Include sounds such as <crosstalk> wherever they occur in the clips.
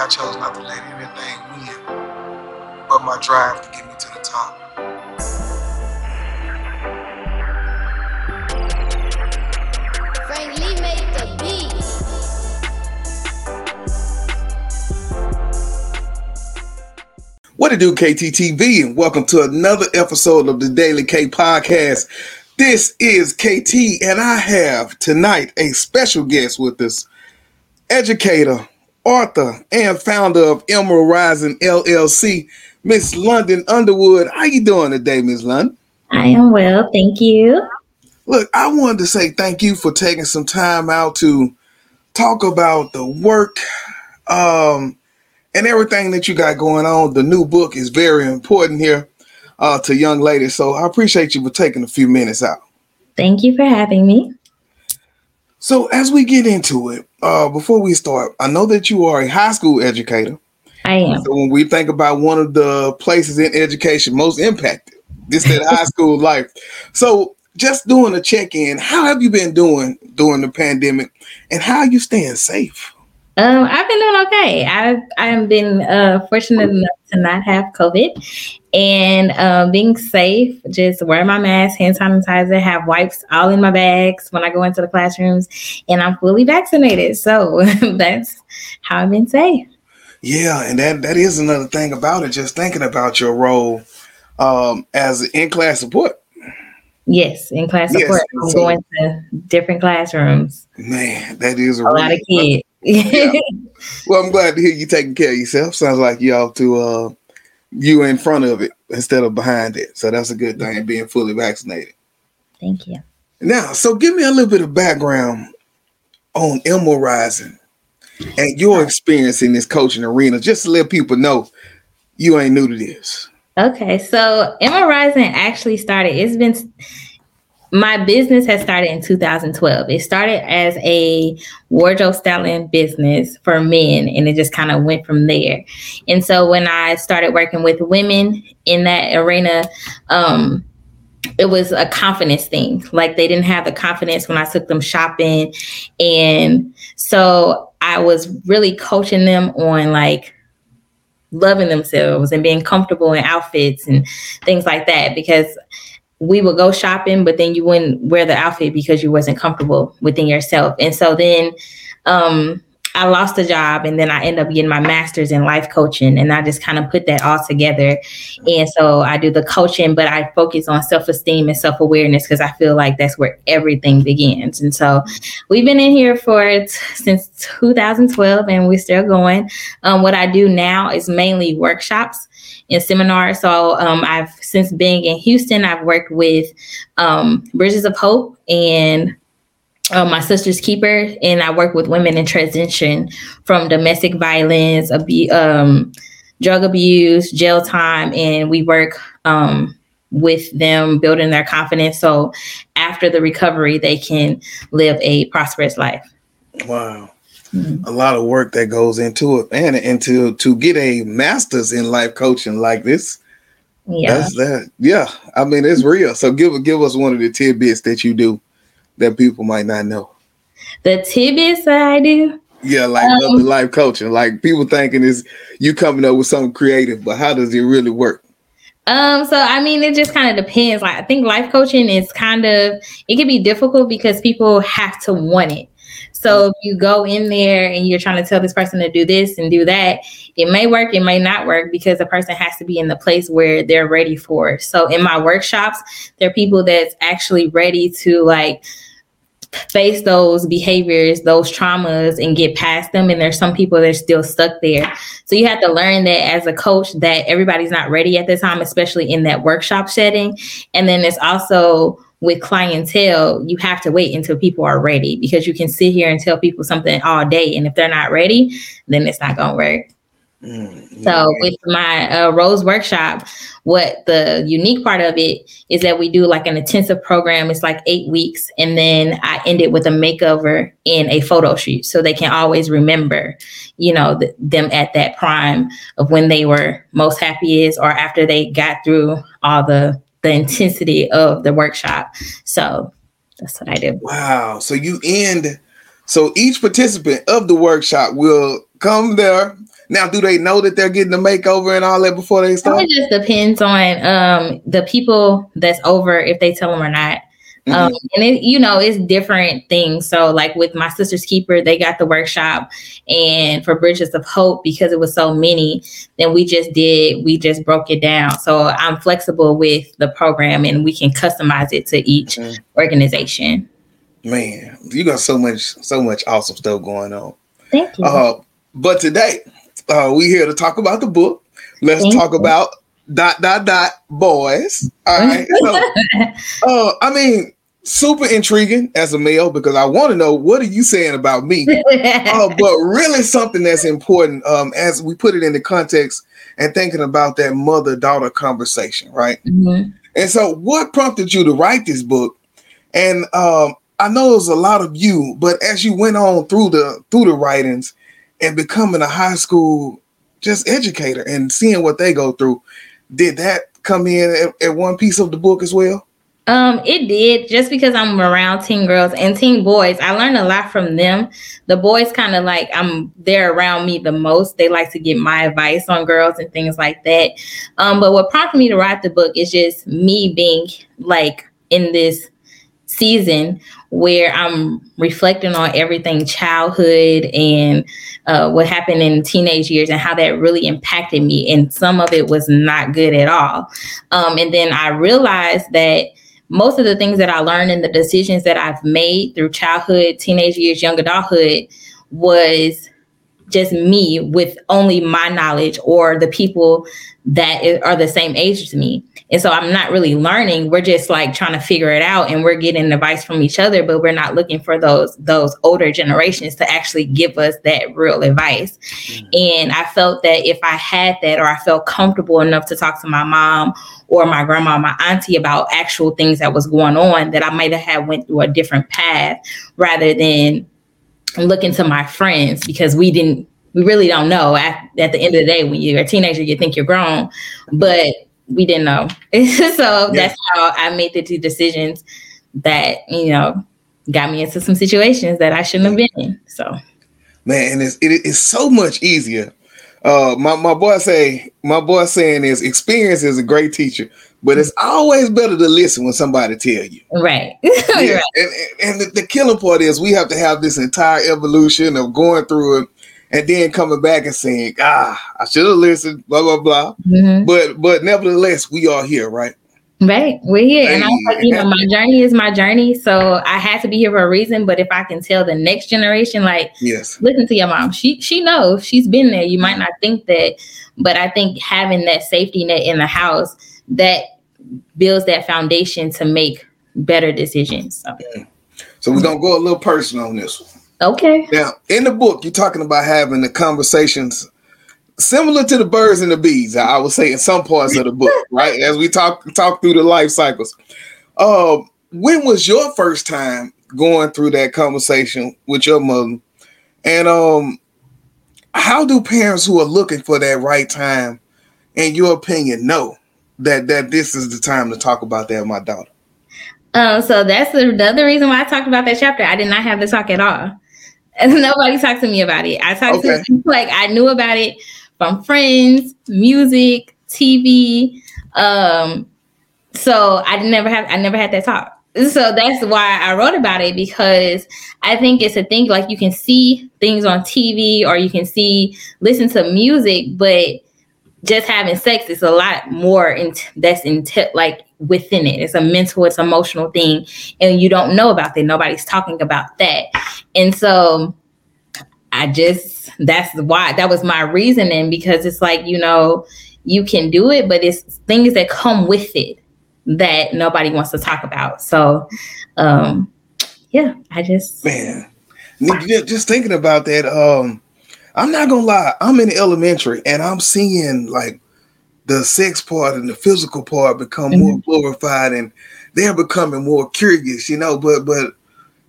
I chose not to let anything win but my drive to get me to the top. Frank Lee made the beat. What it do, KTTV, and welcome to another episode of the Daily K Podcast. This is KT, and I have tonight a special guest with us, educator, author, and founder of Emerald Rising LLC, Miss London Underwood. How you doing today, Miss London? I am well, thank you. Look, I wanted to say thank you for taking some time out to talk about the work um, and everything that you got going on. The new book is very important here uh, to young ladies. So I appreciate you for taking a few minutes out. Thank you for having me. So as we get into it, uh, before we start, I know that you are a high school educator. I am. So when we think about one of the places in education most impacted, this that high <laughs> school life. So just doing a check-in, how have you been doing during the pandemic, and how are you staying safe? Um, I've been doing okay. I've I've been uh, fortunate enough to not have COVID and um, being safe. Just wear my mask, hand sanitizer, have wipes all in my bags when I go into the classrooms, and I'm fully vaccinated. So <laughs> that's how I've been safe. Yeah, and that that is another thing about it. Just thinking about your role um, as in-class support. Yes, in class Yes, support, I'm so- going to different classrooms. Man, that is a, A lot of really- kids. <laughs> Well, I'm glad to hear you taking care of yourself. Sounds like you all to uh, you in front of it instead of behind it. So that's a good thing, being fully vaccinated. Thank you. Now, so give me a little bit of background on Emerald Rising and your experience in this coaching arena, just to let people know you ain't new to this. Okay, so Emerald Rising actually started. It's been my business has started in 2012. It started as a wardrobe styling business for men, and it just kind of went from there. And so when I started working with women in that arena, um, it was a confidence thing. Like they didn't have the confidence when I took them shopping, and so I was really coaching them on like loving themselves and being comfortable in outfits and things like that because we would go shopping but then you wouldn't wear the outfit because you wasn't comfortable within yourself and so then um I lost a job and then I ended up getting my master's in life coaching and I just kind of put that all together. And so I do the coaching, but I focus on self-esteem and self-awareness because I feel like that's where everything begins. And so we've been in here for since 2012 and we're still going. Um, what I do now is mainly workshops and seminars. So um, I've since being in Houston, I've worked with um, Bridges of Hope and um, my sister's keeper, and I work with women in transition from domestic violence, abu- um, drug abuse, jail time, and we work um, with them building their confidence. So after the recovery, they can live a prosperous life. Wow. Mhm. A lot of work that goes into it. And, and to, get a master's in life coaching like this, Yeah. That's that. Yeah, I mean it's real. So give give us one of the tidbits that you do that people might not know. the tidbits that I do. Yeah, like Um, life coaching. Like people thinking is you coming up with something creative, but how does it really work? Um, so I mean, it just kind of depends. Like I think life coaching is kind of it can be difficult because people have to want it. So if you go in there and you're trying to tell this person to do this and do that, it may work, it may not work because the person has to be in the place where they're ready for. So in my workshops, there are people that's actually ready to like face those behaviors, those traumas, and get past them. And there's some people that are still stuck there. So you have to learn that as a coach that everybody's not ready at the time, especially in that workshop setting. And then it's also with clientele, you have to wait until people are ready because you can sit here and tell people something all day. And if they're not ready, then it's not going to work. Mm, So with my uh, Rose workshop, what the unique part of it is that we do like an intensive program. It's like eight weeks, and then I end it with a makeover and a photo shoot, so they can always remember, you know, th- them at that prime of when they were most happiest, or after they got through all the the intensity of the workshop. So that's what I do. Wow. So you end so each participant of the workshop will come there Now, do they know that they're getting a makeover and all that before they start? It just depends on um, the people that's over if they tell them or not. Mm-hmm. Um, and it, you know, it's different things. So, like with my sister's keeper, they got the workshop, and for Bridges of Hope, because it was so many, then we just did, we just broke it down. So, I'm flexible with the program, and we can customize it to each Mhm. organization. Man, you got so much, so much awesome stuff going on. Thank you. Uh, but today, uh, we here to talk about the book. Let's Thank talk you. about dot dot dot boys. All right. <laughs> So, uh, I mean, super intriguing as a male because I want to know what are you saying about me. <laughs> uh, but really something that's important um, as we put it into context and thinking about that mother daughter conversation, right? Mhm. And so, what prompted you to write this book? And um, I know it was a lot of you, but as you went on through the through the writings and becoming a high school just educator and seeing what they go through, did that come in at, at one piece of the book as well? Um, it did just because I'm around teen girls and teen boys. I learned a lot from them. The boys kind of like I'm they're around me the most. They like to get my advice on girls and things like that. Um, but what prompted me to write the book is just me being like in this season where I'm reflecting on everything childhood and uh, what happened in teenage years and how that really impacted me. And some of it was not good at all. Um, and then I realized that most of the things that I learned and the decisions that I've made through childhood, teenage years, young adulthood was just me with only my knowledge or the people that are the same age as me. And so I'm not really learning. We're just like trying to figure it out and we're getting advice from each other, but we're not looking for those those older generations to actually give us that real advice. Mm. And I felt that if I had that or I felt comfortable enough to talk to my mom or my grandma, my auntie about actual things that was going on, that I might have had went through a different path rather than looking to my friends because we didn't we really don't know. At, at the end of the day when you're a teenager you think you're grown but we didn't know. <laughs> So that's how i made the two decisions that you know got me into some situations that i shouldn't have been in so. Man, it's, it is so much easier. Uh, my, my boy say, my boy saying is experience is a great teacher, but it's always better to listen when somebody tell you. right <laughs> Yeah, right and, and the, the killing part is we have to have this entire evolution of going through it and then coming back and saying, ah, I should have listened, blah blah blah. Mhm. But but nevertheless, we are here, right? Right. We're here. And I was Hey. like, you know, my journey is my journey. So I had to be here for a reason. But if I can tell the next generation, like, Yes. listen to your mom. She she knows. She's been there. You might not think that, but I think having that safety net in the house that builds that foundation to make better decisions. So, So we're gonna go a little personal on this one. okay. Now, in the book, you're talking about having the conversations similar to the birds and the bees. I would say in some parts of the book, <laughs> right? As we talk talk through the life cycles. Uh, when was your first time going through that conversation with your mother? And um, how do parents who are looking for that right time, in your opinion, know that that this is the time to talk about that with my daughter? Um, so that's the, the reason why I talked about that chapter. I did not have the talk at all. And <laughs> nobody talked to me about it. I talked Okay. to people like I knew about it from friends, music, TV. Um, so I never have I never had that talk. So that's why I wrote about it because I think it's a thing like you can see things on TV or you can see listen to music, but just having sex is a lot more in that's in like within it. It's a mental, it's emotional thing, and you don't know about that. Nobody's talking about that, and so I just that's why that was my reasoning because it's like you know you can do it, but it's things that come with it that nobody wants to talk about. So, um, yeah, I just Man, just thinking about that. Um, I'm not gonna lie. I'm in elementary and I'm seeing like the sex part and the physical part become more mm-hmm. glorified, and they're becoming more curious. You know, but but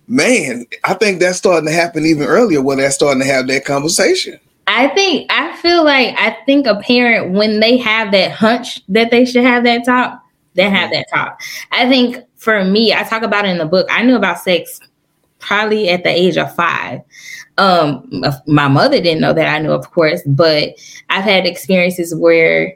man, I think that's starting to happen even earlier when they're starting to have that conversation. I think I feel like I think a parent when they have that hunch that they should have that talk, they have mm-hmm. that talk. I think for me, I talk about it in the book. I knew about sex probably at the age of five. Um, my mother didn't know that I knew, of course, but I've had experiences where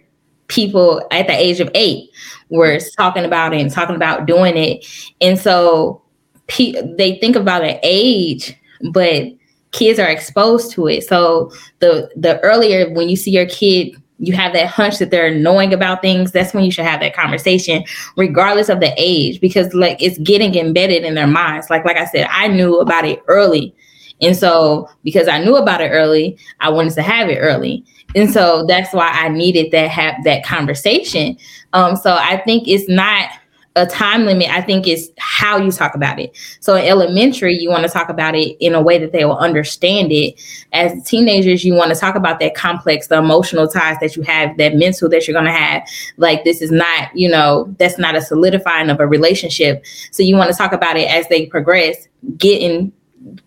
people at the age of eight were talking about it and talking about doing it. And so pe- they think about an age, but kids are exposed to it. So the the earlier when you see your kid you have that hunch that they're knowing about things that's when you should have that conversation regardless of the age because like it's getting embedded in their minds. Like like i said i knew about it early. And so because i knew about it early i wanted to have it early. And so that's why i needed that have that conversation. Um so i think it's not a time limit, I think is how you talk about it. So in elementary, you want to talk about it in a way that they will understand it. As teenagers, you want to talk about that complex, the emotional ties that you have, that mental that you're going to have. Like this is not, you know, that's not a solidifying of a relationship. So you want to talk about it as they progress, getting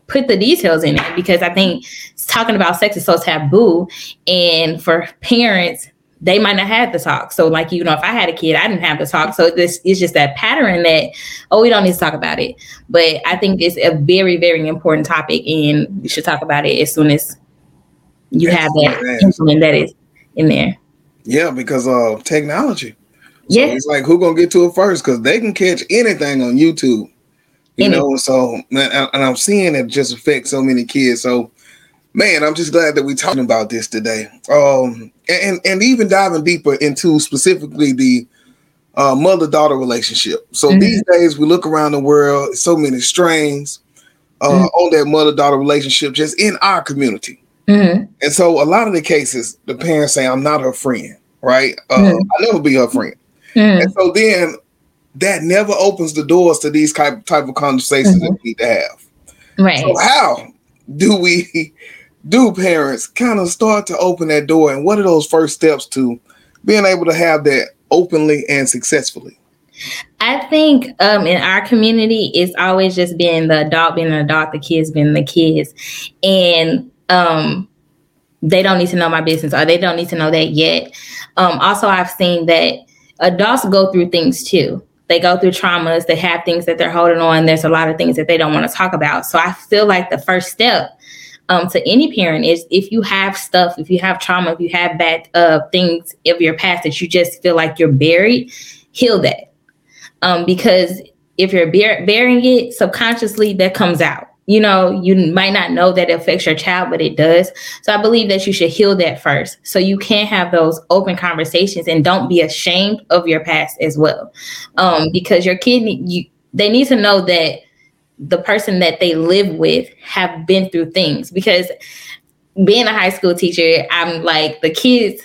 put the details in it because I think talking about sex is so taboo. And for parents, they might not have the talk. So, like, you know, if I had a kid, I didn't have the talk. So this is just that pattern that, oh, we don't need to talk about it. But I think it's a very, very important topic and you should talk about it as soon as you have that implement that is in there. Yeah, because of uh, technology. So yeah. It's like who gonna get to it first? Because they can catch anything on YouTube. You know, so and I'm seeing it just affect so many kids. So man, I'm just glad that we're talking about this today. Um, and and even diving deeper into specifically the uh, mother daughter relationship. So mm-hmm. these days we look around the world, so many strains uh, mm-hmm. on that mother daughter relationship just in our community. Mm-hmm. And so a lot of the cases, the parents say, "I'm not her friend," right? Uh, mm-hmm. I never be her friend. Mm-hmm. And so then that never opens the doors to these type type of conversations that we need to have. Right. So how do we do parents kind of start to open that door? And what are those first steps to being able to have that openly and successfully? I think um, in our community, it's always just being the adult being an adult, the kids being the kids. And um, they don't need to know my business or they don't need to know that yet. Um, also, I've seen that adults go through things too. They go through traumas, they have things that they're holding on. There's a lot of things that they don't want to talk about. So I feel like the first step um, to any parent is if you have stuff, if you have trauma, if you have bad uh, things of your past that you just feel like you're buried, heal that. Um, because if you're bur- burying it subconsciously, that comes out. You know, you might not know that it affects your child, but it does. So I believe that you should heal that first. So you can have those open conversations and don't be ashamed of your past as well. Um, because your kid, you, they need to know that the person that they live with have been through things. Because being a high school teacher i'm like the kids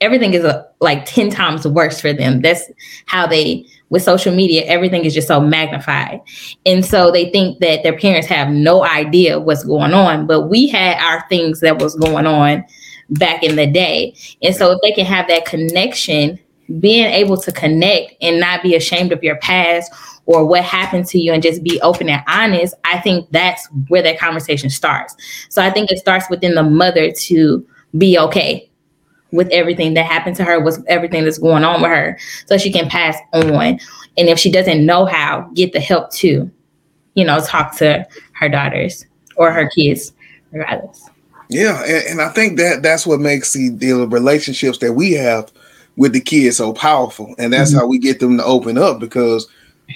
everything is a, like 10 times worse for them. That's how they with social media everything is just so magnified. And so they think that their parents have no idea what's going on but we had our things that was going on back in the day. And so if they can have that connection being able to connect and not be ashamed of your past or what happened to you and just be open and honest, I think that's where that conversation starts. So I think it starts within the mother to be okay with everything that happened to her, with everything that's going on with her, so she can pass on. And if she doesn't know how, get the help to, you know, talk to her daughters or her kids, regardless. Yeah, and, and I think that that's what makes the, the relationships that we have with the kids so powerful, and that's mm-hmm. how we get them to open up because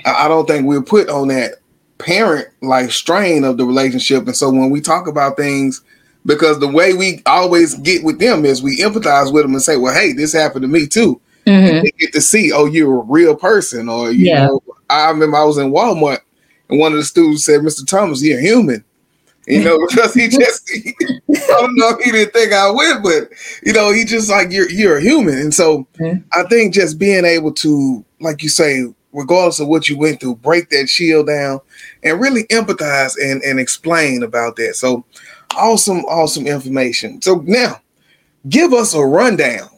I don't think we're put on that parent like strain of the relationship. And so when we talk about things, because the way we always get with them is we empathize with them and say, well, hey, this happened to me too. Mm-hmm. They get to see, oh, you're a real person. Or, you yeah. know, I remember I was in Walmart and one of the students said, Mr. Thomas, you're human. You know, <laughs> because he just, he, I don't know if he didn't think I would, but, you know, he just like, you're, you're a human. And so mm-hmm. I think just being able to, like you say, regardless of what you went through, break that shield down and really empathize and, and explain about that. So awesome, awesome information. So now give us a rundown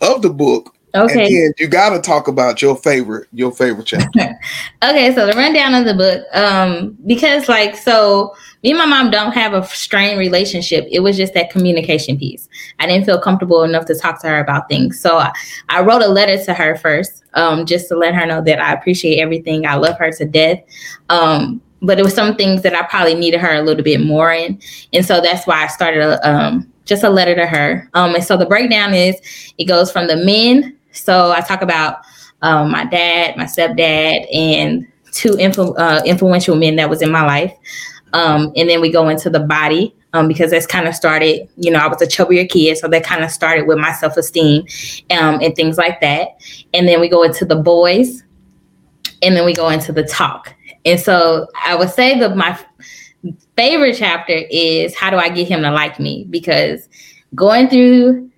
of the book. Okay. Then you gotta talk about your favorite, your favorite chapter. <laughs> okay, so the rundown of the book. Um, because like so me and my mom don't have a strained relationship. It was just that communication piece. I didn't feel comfortable enough to talk to her about things. So I, I wrote a letter to her first, um, just to let her know that I appreciate everything. I love her to death. Um, but it was some things that I probably needed her a little bit more in, and so that's why I started a, um, just a letter to her. Um, and so the breakdown is it goes from the men. So I talk about um, my dad, my stepdad, and two influ- uh, influential men that was in my life. Um, and then we go into the body um, because that's kind of started, you know, I was a chubbier kid. So that kind of started with my self esteem um, and things like that. And then we go into the boys and then we go into the talk. And so I would say that my favorite chapter is how do I get him to like me? Because going through,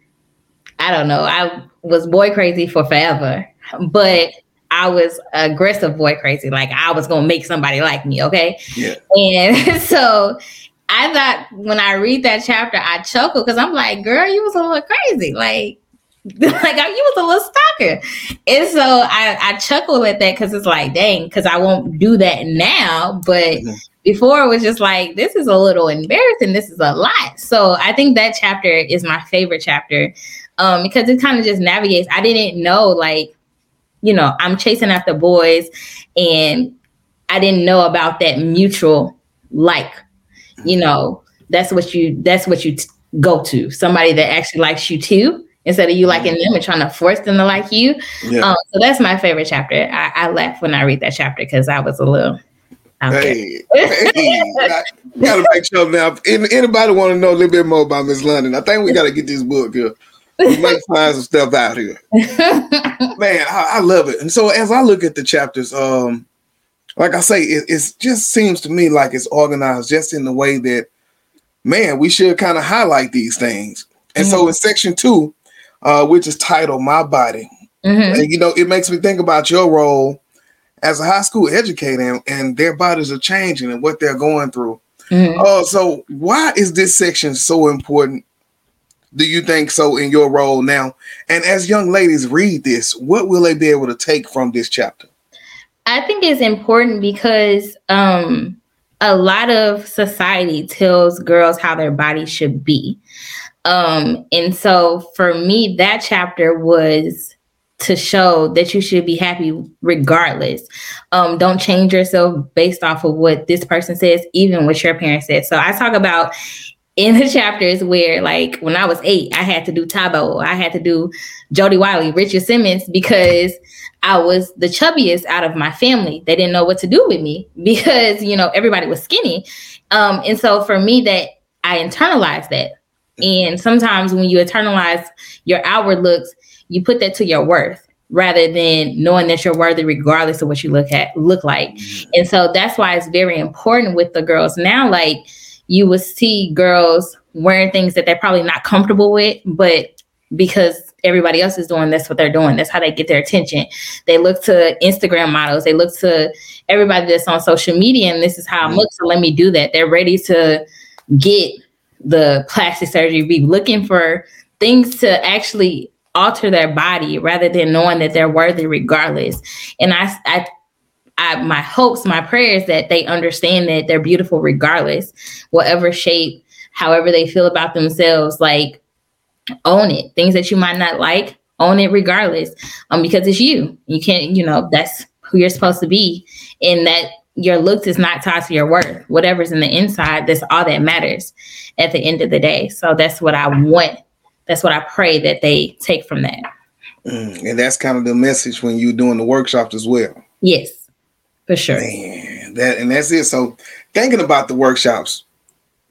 I don't know, I was boy crazy for forever, but I was aggressive boy crazy. Like I was gonna make somebody like me, okay? Yeah. And <laughs> so I thought when I read that chapter, I chuckle because I'm like, girl, you was a little crazy. Like, <laughs> like you was a little stalker. And so I, I chuckle at that because it's like, dang, because I won't do that now. But mm-hmm. before it was just like, this is a little embarrassing. This is a lot. So I think that chapter is my favorite chapter um, because it kind of just navigates. I didn't know, like, you know, I'm chasing after boys and I didn't know about that mutual like you know, that's what you that's what you t- go to. Somebody that actually likes you too, instead of you liking them and trying to force them to like you. Yeah. Um, so that's my favorite chapter. I, I laugh when I read that chapter because I was a little. Hey, hey, gotta make sure now. If anybody want to know a little bit more about Miss London, I think we got to get this book here. <laughs> We might find some stuff out here. Man, I, I, love it. And so as I look at the chapters, um, like I say, it just seems to me like it's organized just in the way that, man, we should kind of highlight these things. And mm-hmm. so in section two, uh, which is titled "My Body," mm-hmm. and you know, it makes me think about your role as a high school educator, and, and their bodies are changing and what they're going through. Mm-hmm. Uh, so why is this section so important? Do you think so in your role now? And as young ladies read this, what will they be able to take from this chapter? I think it's important because um, a lot of society tells girls how their body should be. Um, and so for me, that chapter was to show that you should be happy regardless. Um, don't change yourself based off of what this person says, even what your parents said. So I talk about in the chapters where like when I was eight, I had to do Tae Bo, I had to do Jody Wiley, Richard Simmons, because I was the chubbiest out of my family. They didn't know what to do with me <laughs> because, you know, everybody was skinny. Um, and so for me, that I internalized that. And sometimes when you internalize your outward looks, you put that to your worth rather than knowing that you're worthy regardless of what you look at look like. Mm-hmm. And so that's why it's very important with the girls now. Like you would see girls wearing things that they're probably not comfortable with, but because everybody else is doing that's what they're doing. That's how they get their attention. They look to instagram models. They look to everybody that's on social media and this is how i'm mm-hmm. looking so let me do that. They're ready to get the plastic surgery be looking for things to actually alter their body rather than knowing that they're worthy regardless. And i i I, my hopes, my prayers that they understand that they're beautiful regardless, whatever shape, however they feel about themselves. Like own it. Things that you might not like, own it regardless. Um, because it's you. You can't, you know, that's who you're supposed to be. And that your looks is not tied to your worth. Whatever's in the inside, that's all that matters at the end of the day. So that's what I want. That's what I pray that they take from that. Mm, and that's kind of the message when you're doing the workshops as well. Yes, for sure. Man, that and that's it. So thinking about the workshops,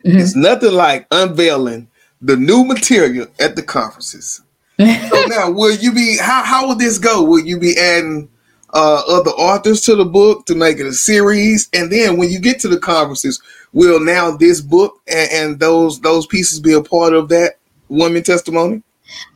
mm-hmm. it's nothing like unveiling the new material at the conferences. so <laughs> now, will you be how how will this go? Will you be adding uh, other authors to the book to make it a series? And then when you get to the conferences, will now this book and, and those those pieces be a part of that woman testimony?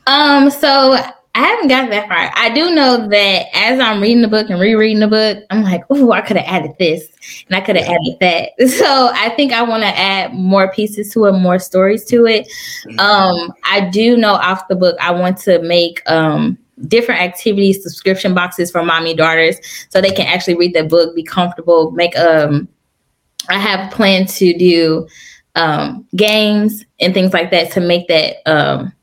Um, so I haven't got that far. I do know that as I'm reading the book and rereading the book, I'm like, oh, I could have added this and I could have added that. <laughs> So I think I want to add more pieces to it, more stories to it. Mm-hmm. Um, I do know off the book, I want to make um different activities, subscription boxes for mommy daughters so they can actually read the book, be comfortable, make um I have planned to do um games and things like that to make that um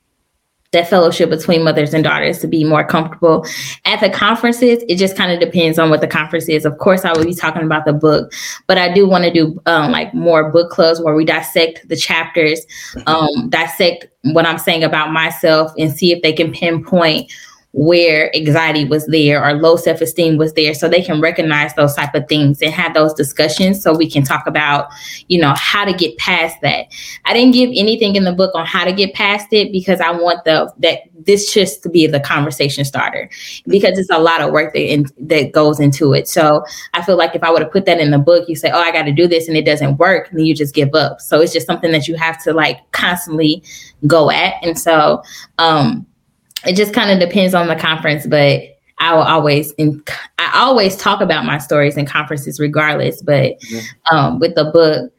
that fellowship between mothers and daughters to be more comfortable. At the conferences, it just kind of depends on what the conference is. Of course, I will be talking about the book, but I do want to do um, like more book clubs where we dissect the chapters, um, dissect what I'm saying about myself, and see if they can pinpoint where anxiety was there or low self-esteem was there so they can recognize those type of things and have those discussions so we can talk about you know how to get past that. I didn't give anything in the book on how to get past it because i want the that this just to be the conversation starter because it's a lot of work that in, that goes into it. So i feel like if i would have put that in the book you say oh i got to do this and it doesn't work then you just give up. So it's just something that you have to like constantly go at. And so um it just kind of depends on the conference, but I will always in I always talk about my stories in conferences regardless. But mm-hmm. um, with the book,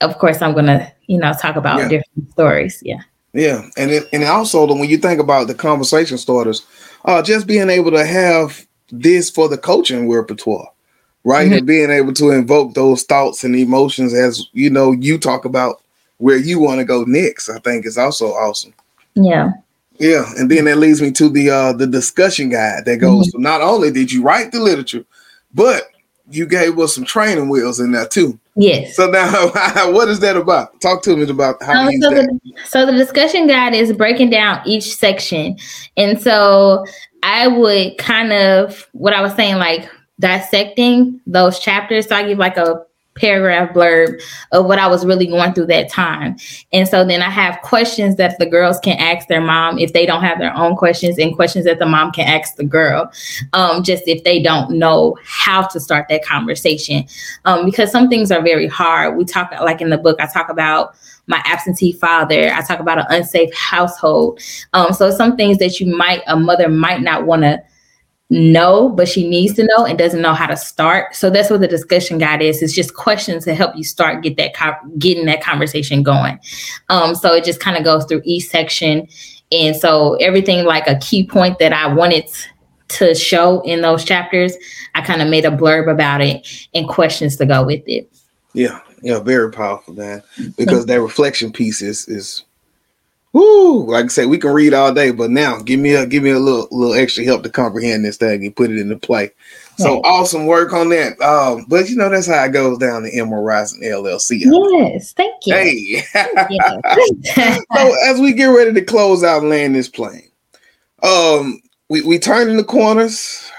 of course, I'm gonna you know talk about yeah. different stories. Yeah. Yeah, and it, and also when you think about the conversation starters, uh, just being able to have this for the coaching repertoire, right, mm-hmm. and being able to invoke those thoughts and emotions as you know you talk about where you want to go next, I think is also awesome. Yeah. Yeah, and then that leads me to the uh the discussion guide that goes. Mm-hmm. Not only did you write the literature, but you gave us some training wheels in there too. Yes. So now, <laughs> what is that about? Talk to me about how. Um, so, the, so the discussion guide is breaking down each section, and so I would kind of what I was saying, like dissecting those chapters. So I give like a paragraph blurb of what I was really going through that time. And so then I have questions that the girls can ask their mom if they don't have their own questions, and questions that the mom can ask the girl, um, just if they don't know how to start that conversation. Um, because some things are very hard. We talk, like in the book, I talk about my absentee father. I talk about an unsafe household. Um, so some things that you might, a mother might not want to know, but she needs to know and doesn't know how to start. So that's what the discussion guide is. It's just questions to help you start get that co- getting that conversation going. Um, so it just kind of goes through each section, and so everything like a key point that I wanted to show in those chapters, I kind of made a blurb about it and questions to go with it. Yeah, yeah, very powerful, man. Because that reflection piece is is Woo! Like I said, we can read all day, but now give me a give me a little little extra help to comprehend this thing and put it into play. So awesome work on that. Um, but you know that's how it goes down the Emerald Rising LLC. Yes, thank you. Hey. <laughs> so as we get ready to close out and land this plane, um, we we turn in the corners.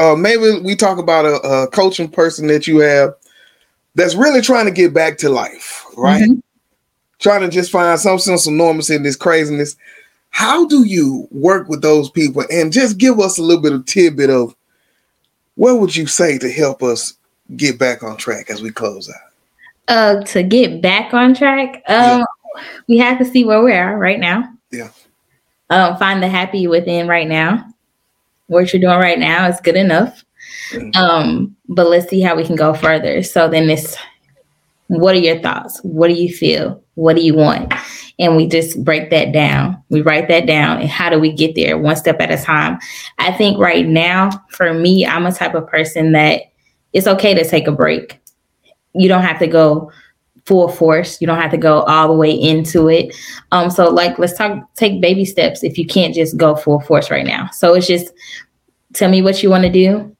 Uh, maybe we talk about a, a coaching person that you have that's really trying to get back to life, right? Mm-hmm trying to just find some sense of normalcy in this craziness. How do you work with those people and just give us a little bit of tidbit of what would you say to help us get back on track as we close out? Uh, to get back on track, um, yeah. we have to see where we are right now. Yeah. Um, find the happy within right now. What you're doing right now is good enough. Mm-hmm. Um, but let's see how we can go further. So then it's what are your thoughts? What do you feel? What do you want? And we just break that down. We write that down. And how do we get there one step at a time? I think right now, for me, I'm a type of person that it's okay to take a break. You don't have to go full force. You don't have to go all the way into it. Um, so like let's talk take baby steps if you can't just go full force right now. So it's just tell me what you want to do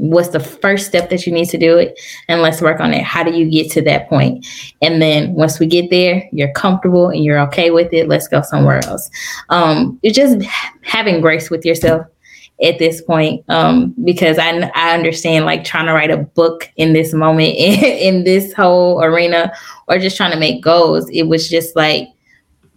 what's the first step that you need to do it and let's work on it. How do you get to that point? And then once we get there you're comfortable and you're okay with it let's go somewhere else. Um you're just having grace with yourself at this point um because i i understand like trying to write a book in this moment in, <laughs> in this whole arena or just trying to make goals. It was just like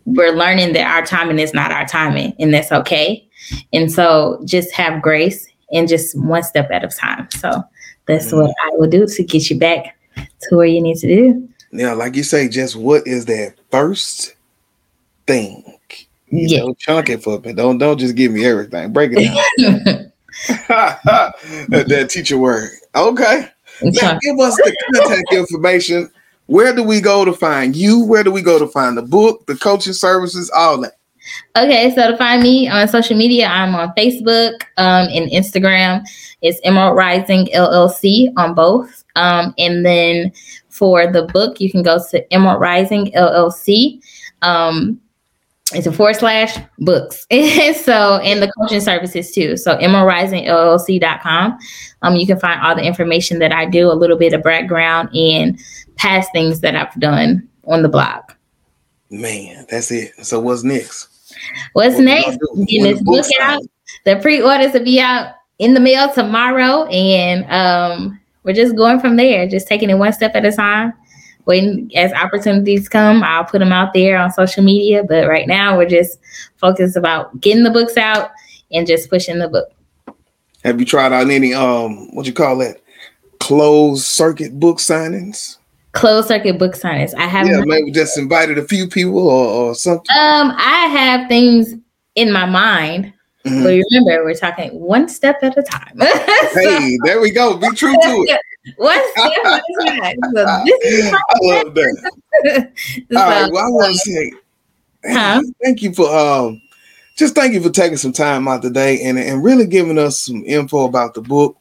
we're learning that our timing is not our timing and that's okay. And so just have grace and just one step at a time. So that's mm-hmm. what I will do to get you back to where you need to do. Yeah, like you say, just what is that first thing? You yeah. know, chunk it for me. Don't don't just give me everything. Break it down. that, <laughs> <laughs> that teacher word. Okay. Now give us the contact information. Where do we go to find you? Where do we go to find the book, the coaching services, all that? Okay, so to find me on social media, I'm on Facebook um, and Instagram. It's Emerald Rising LLC on both. Um, and then for the book, you can go to Emerald Rising LLC. Um, it's a forward slash books. <laughs> so, and the coaching services too. So, emeraldrisingllc.com. Um, you can find all the information that I do, a little bit of background, and past things that I've done on the blog. Man, that's it. So, what's next? What's What next? this book out. The pre-orders will be out in the mail tomorrow, and um, we're just going from there, just taking it one step at a time. When as opportunities come, I'll put them out there on social media. But right now, we're just focused about getting the books out and just pushing the book. Have you tried out any um what you call that closed circuit book signings? Closed circuit book signings. I have Yeah, not- maybe just invited a few people or, or something. um, I have things in my mind. Mhm. But remember, we're talking one step at a time. <laughs> So- Hey, there we go. Be true to it. <laughs> One step at a time. So <laughs> this is I love that. so, All right. Well, I want to say Huh? thank you for um just thank you for taking some time out today and, and really giving us some info about the book,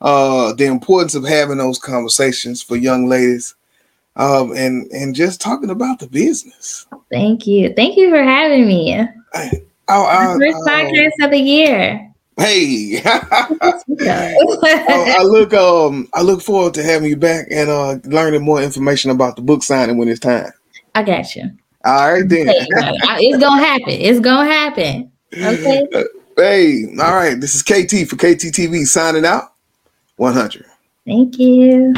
uh, the importance of having those conversations for young ladies, um, and and just talking about the business. thank you. Thank you for having me. I, I, First I, podcast of the year. hey, I, <laughs> I I look um I look forward to having you back and uh learning more information about the book signing when it's time. I got you. All right then. It's gonna happen. It's gonna happen. Okay. <laughs> Hey, all right. This is KT for KTTV signing out. 100. Thank you.